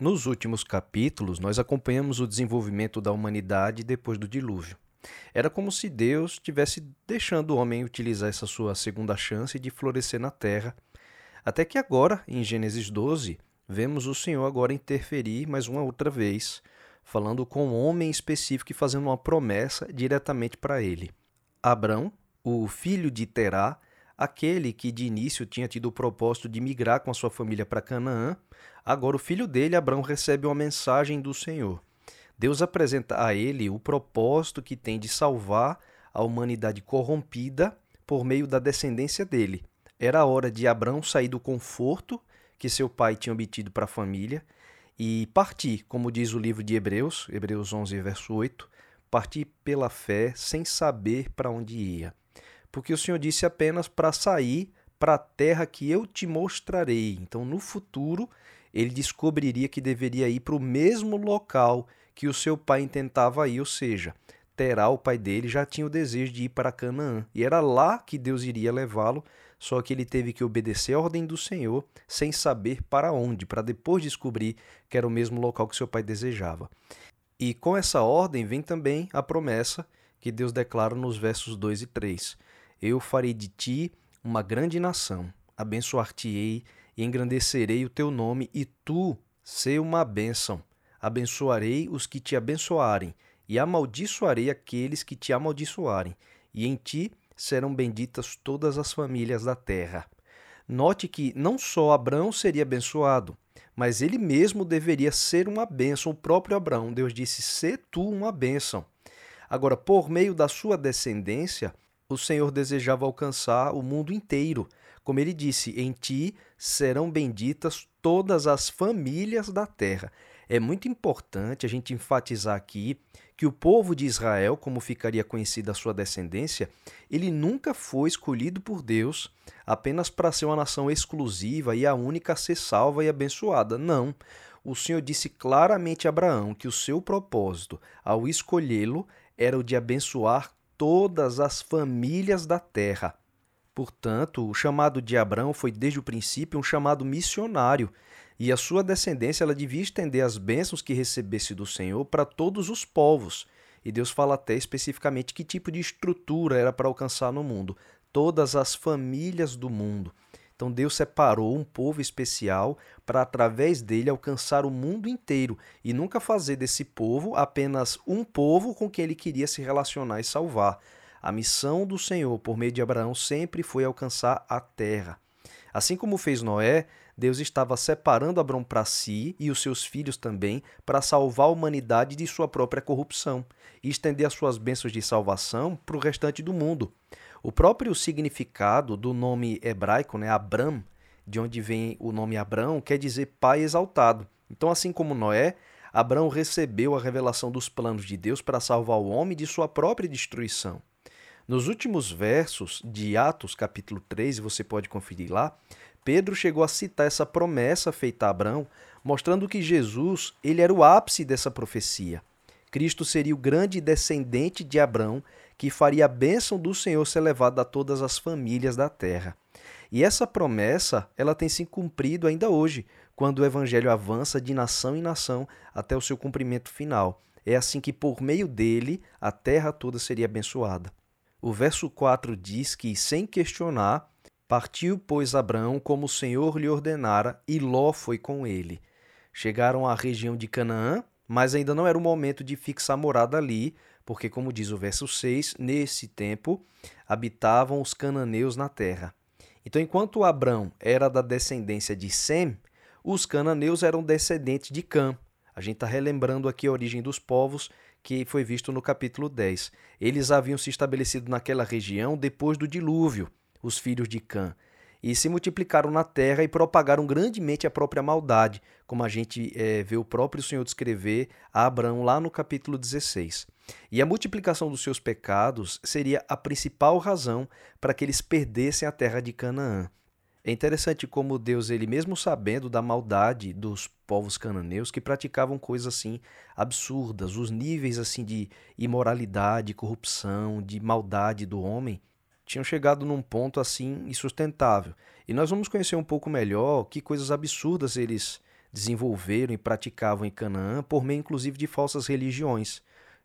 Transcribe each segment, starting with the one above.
Nos últimos capítulos, nós acompanhamos o desenvolvimento da humanidade depois do dilúvio. Era como se Deus estivesse deixando o homem utilizar essa sua segunda chance de florescer na terra. Até que agora, em Gênesis 12, vemos o Senhor agora interferir mais uma outra vez, falando com um homem específico e fazendo uma promessa diretamente para ele. Abrão, o filho de Terá, aquele que de início tinha tido o propósito de migrar com a sua família para Canaã, agora o filho dele, Abraão, recebe uma mensagem do Senhor. Deus apresenta a ele o propósito que tem de salvar a humanidade corrompida por meio da descendência dele. Era a hora de Abraão sair do conforto que seu pai tinha obtido para a família e partir, como diz o livro de Hebreus, Hebreus 11, verso 8, partir pela fé sem saber para onde ia porque o Senhor disse apenas para sair para a terra que eu te mostrarei. Então, no futuro, ele descobriria que deveria ir para o mesmo local que o seu pai intentava ir, ou seja, Terá, o pai dele, já tinha o desejo de ir para Canaã, e era lá que Deus iria levá-lo, só que ele teve que obedecer a ordem do Senhor sem saber para onde, para depois descobrir que era o mesmo local que seu pai desejava. E com essa ordem vem também a promessa que Deus declara nos versos 2 e 3 eu farei de ti uma grande nação, abençoar-te-ei e engrandecerei o teu nome, e tu sê uma bênção. Abençoarei os que te abençoarem, e amaldiçoarei aqueles que te amaldiçoarem, e em ti serão benditas todas as famílias da terra. Note que não só Abraão seria abençoado, mas ele mesmo deveria ser uma bênção. O próprio Abraão, Deus disse: "Sê tu uma bênção". Agora, por meio da sua descendência, o Senhor desejava alcançar o mundo inteiro. Como ele disse: Em ti serão benditas todas as famílias da terra. É muito importante a gente enfatizar aqui que o povo de Israel, como ficaria conhecida a sua descendência, ele nunca foi escolhido por Deus apenas para ser uma nação exclusiva e a única a ser salva e abençoada. Não. O Senhor disse claramente a Abraão que o seu propósito, ao escolhê-lo, era o de abençoar todas as famílias da terra. Portanto, o chamado de Abraão foi desde o princípio um chamado missionário, e a sua descendência ela devia estender as bênçãos que recebesse do Senhor para todos os povos. E Deus fala até especificamente que tipo de estrutura era para alcançar no mundo, todas as famílias do mundo. Então Deus separou um povo especial para, através dele, alcançar o mundo inteiro e nunca fazer desse povo apenas um povo com quem ele queria se relacionar e salvar. A missão do Senhor, por meio de Abraão, sempre foi alcançar a terra. Assim como fez Noé, Deus estava separando Abraão para si e os seus filhos também para salvar a humanidade de sua própria corrupção e estender as suas bênçãos de salvação para o restante do mundo. O próprio significado do nome hebraico, né, Abram, de onde vem o nome Abrão, quer dizer pai exaltado. Então, assim como Noé, Abrão recebeu a revelação dos planos de Deus para salvar o homem de sua própria destruição. Nos últimos versos de Atos, capítulo 3, você pode conferir lá, Pedro chegou a citar essa promessa feita a Abrão, mostrando que Jesus ele era o ápice dessa profecia. Cristo seria o grande descendente de Abrão que faria a bênção do Senhor ser levada a todas as famílias da terra. E essa promessa, ela tem se cumprido ainda hoje, quando o evangelho avança de nação em nação até o seu cumprimento final. É assim que por meio dele a terra toda seria abençoada. O verso 4 diz que, sem questionar, partiu, pois, Abraão como o Senhor lhe ordenara, e Ló foi com ele. Chegaram à região de Canaã, mas ainda não era o momento de fixar morada ali, porque, como diz o verso 6, nesse tempo habitavam os cananeus na terra. Então, enquanto Abrão era da descendência de Sem, os cananeus eram descendentes de Cã. A gente está relembrando aqui a origem dos povos que foi visto no capítulo 10. Eles haviam se estabelecido naquela região depois do dilúvio, os filhos de Cã e se multiplicaram na terra e propagaram grandemente a própria maldade, como a gente é, vê o próprio Senhor descrever a Abraão lá no capítulo 16. E a multiplicação dos seus pecados seria a principal razão para que eles perdessem a terra de Canaã. É interessante como Deus, ele mesmo sabendo da maldade dos povos cananeus que praticavam coisas assim absurdas, os níveis assim de imoralidade, corrupção, de maldade do homem, tinham chegado num ponto assim insustentável. E nós vamos conhecer um pouco melhor que coisas absurdas eles desenvolveram e praticavam em Canaã por meio inclusive de falsas religiões,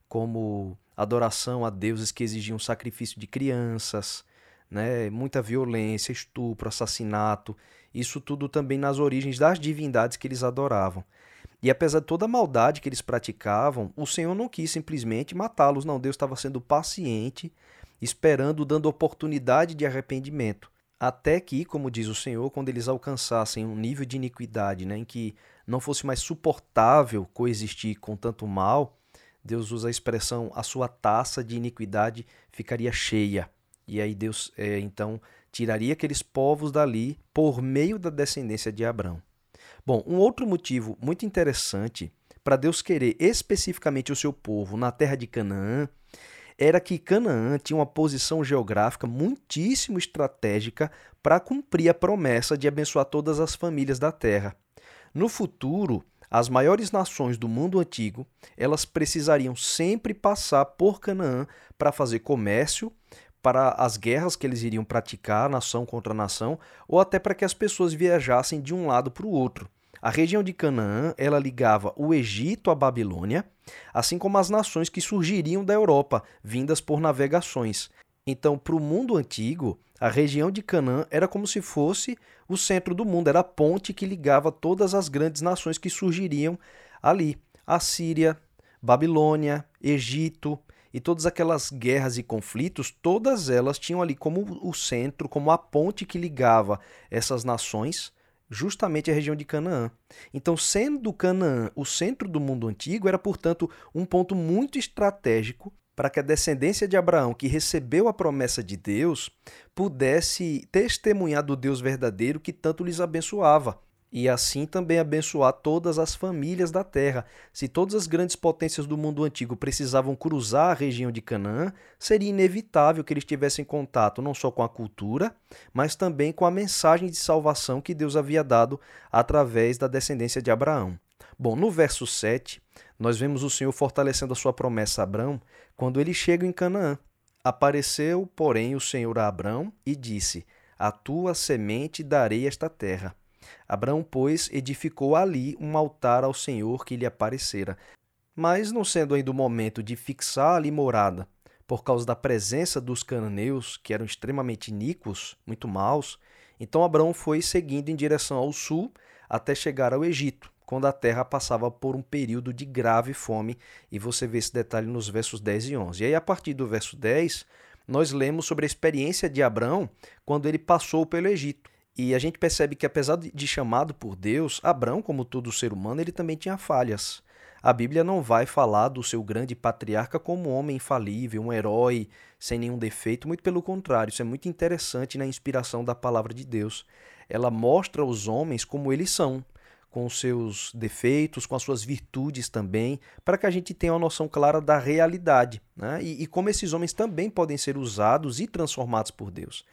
como adoração a deuses que exigiam sacrifício de crianças, né, muita violência, estupro, assassinato, isso tudo também nas origens das divindades que eles adoravam. E apesar de toda a maldade que eles praticavam, o Senhor não quis simplesmente matá-los, não. Deus estava sendo paciente, esperando, dando oportunidade de arrependimento. Até que, como diz o Senhor, quando eles alcançassem um nível de iniquidade né, em que não fosse mais suportável coexistir com tanto mal, Deus usa a expressão a sua taça de iniquidade ficaria cheia. E aí Deus, é, então, tiraria aqueles povos dali por meio da descendência de Abraão. Bom, um outro motivo muito interessante para Deus querer especificamente o seu povo na terra de Canaã era que Canaã tinha uma posição geográfica muitíssimo estratégica para cumprir a promessa de abençoar todas as famílias da terra. No futuro, as maiores nações do mundo antigo, elas precisariam sempre passar por Canaã para fazer comércio, para as guerras que eles iriam praticar, nação contra nação, ou até para que as pessoas viajassem de um lado para o outro. A região de Canaã, ela ligava o Egito à Babilônia, assim como as nações que surgiriam da Europa, vindas por navegações. Então, para o mundo antigo, a região de Canaã era como se fosse o centro do mundo, era a ponte que ligava todas as grandes nações que surgiriam ali: a Síria, Babilônia, Egito e todas aquelas guerras e conflitos, todas elas tinham ali como o centro, como a ponte que ligava essas nações justamente a região de Canaã. Então, sendo Canaã o centro do mundo antigo, era, portanto, um ponto muito estratégico para que a descendência de Abraão, que recebeu a promessa de Deus, pudesse testemunhar do Deus verdadeiro que tanto lhes abençoava e assim também abençoar todas as famílias da terra. Se todas as grandes potências do mundo antigo precisavam cruzar a região de Canaã, seria inevitável que eles tivessem contato não só com a cultura, mas também com a mensagem de salvação que Deus havia dado através da descendência de Abraão. Bom, no verso 7, nós vemos o Senhor fortalecendo a sua promessa a Abraão quando ele chega em Canaã. Apareceu, porém, o Senhor a Abraão e disse: A tua semente darei esta terra. Abraão, pois, edificou ali um altar ao Senhor que lhe aparecera. Mas, não sendo ainda o momento de fixar ali morada, por causa da presença dos cananeus, que eram extremamente iníquos, muito maus, então Abraão foi seguindo em direção ao sul até chegar ao Egito, quando a terra passava por um período de grave fome, e você vê esse detalhe nos versos 10 e 11. E aí, a partir do verso 10, nós lemos sobre a experiência de Abraão quando ele passou pelo Egito. E a gente percebe que, apesar de chamado por Deus, Abraão, como todo ser humano, ele também tinha falhas. A Bíblia não vai falar do seu grande patriarca como um homem infalível, um herói sem nenhum defeito, muito pelo contrário, isso é muito interessante na inspiração da palavra de Deus. Ela mostra os homens como eles são, com seus defeitos, com as suas virtudes também, para que a gente tenha uma noção clara da realidade né? e, e como esses homens também podem ser usados e transformados por Deus.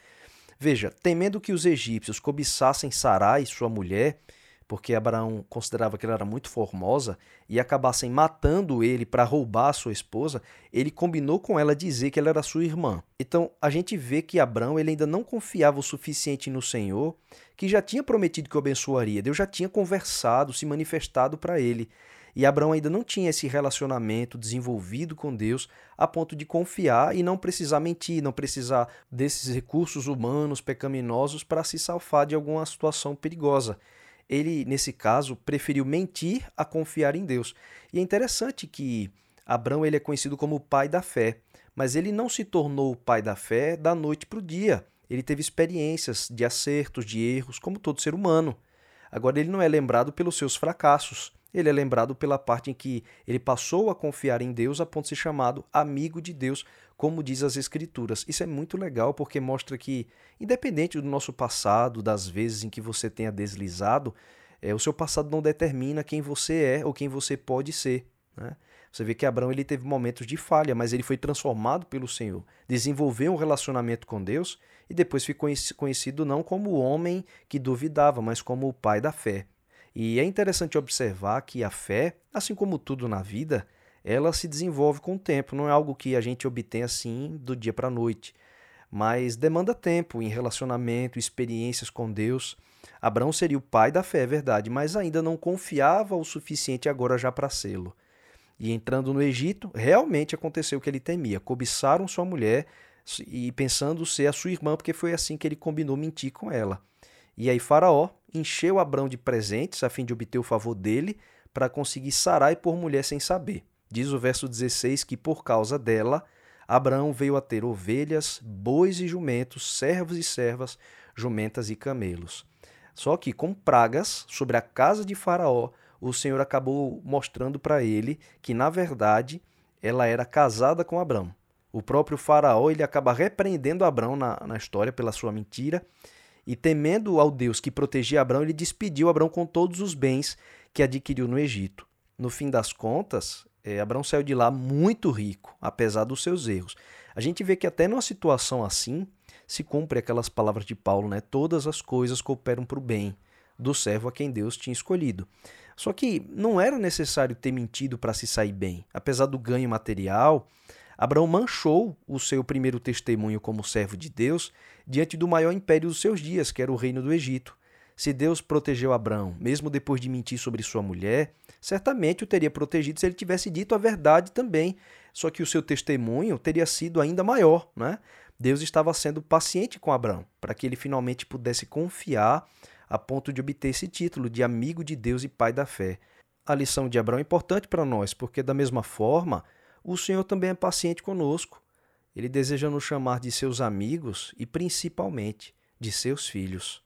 Veja, temendo que os egípcios cobiçassem Sarai, sua mulher, porque Abraão considerava que ela era muito formosa, e acabassem matando ele para roubar a sua esposa, ele combinou com ela dizer que ela era sua irmã. Então, a gente vê que Abraão ele ainda não confiava o suficiente no Senhor, que já tinha prometido que o abençoaria. Deus já tinha conversado, se manifestado para ele. E Abraão ainda não tinha esse relacionamento desenvolvido com Deus a ponto de confiar e não precisar mentir, não precisar desses recursos humanos pecaminosos para se salvar de alguma situação perigosa. Ele, nesse caso, preferiu mentir a confiar em Deus. E é interessante que Abraão ele é conhecido como o pai da fé, mas ele não se tornou o pai da fé da noite para o dia. Ele teve experiências de acertos, de erros, como todo ser humano. Agora, ele não é lembrado pelos seus fracassos ele é lembrado pela parte em que ele passou a confiar em Deus a ponto de ser chamado amigo de Deus, como diz as Escrituras. Isso é muito legal porque mostra que, independente do nosso passado, das vezes em que você tenha deslizado, é, o seu passado não determina quem você é ou quem você pode ser. Né? Você vê que Abraão ele teve momentos de falha, mas ele foi transformado pelo Senhor, desenvolveu um relacionamento com Deus e depois ficou conhecido não como o homem que duvidava, mas como o pai da fé. E é interessante observar que a fé, assim como tudo na vida, ela se desenvolve com o tempo, não é algo que a gente obtém assim do dia para a noite, mas demanda tempo em relacionamento, experiências com Deus. Abraão seria o pai da fé, é verdade, mas ainda não confiava o suficiente agora já para sê-lo. E entrando no Egito, realmente aconteceu o que ele temia. Cobiçaram sua mulher e pensando ser a sua irmã, porque foi assim que ele combinou mentir com ela. E aí Faraó encheu Abrão de presentes a fim de obter o favor dele para conseguir Sarai por mulher sem saber. Diz o verso 16 que por causa dela Abraão veio a ter ovelhas, bois e jumentos, servos e servas, jumentas e camelos. Só que com pragas sobre a casa de Faraó, o Senhor acabou mostrando para ele que na verdade ela era casada com Abraão. O próprio Faraó ele acaba repreendendo Abraão na, na história pela sua mentira e temendo ao Deus que protegia Abraão, ele despediu Abraão com todos os bens que adquiriu no Egito. No fim das contas, é, Abraão saiu de lá muito rico, apesar dos seus erros. A gente vê que até numa situação assim se cumpre aquelas palavras de Paulo, né? Todas as coisas cooperam para o bem do servo a quem Deus tinha escolhido. Só que não era necessário ter mentido para se sair bem. Apesar do ganho material, Abraão manchou o seu primeiro testemunho como servo de Deus diante do maior império dos seus dias, que era o reino do Egito. Se Deus protegeu Abraão, mesmo depois de mentir sobre sua mulher, certamente o teria protegido se ele tivesse dito a verdade também. Só que o seu testemunho teria sido ainda maior, né? Deus estava sendo paciente com Abraão, para que ele finalmente pudesse confiar a ponto de obter esse título de amigo de Deus e pai da fé. A lição de Abraão é importante para nós, porque da mesma forma, o Senhor também é paciente conosco. Ele deseja nos chamar de seus amigos e principalmente de seus filhos.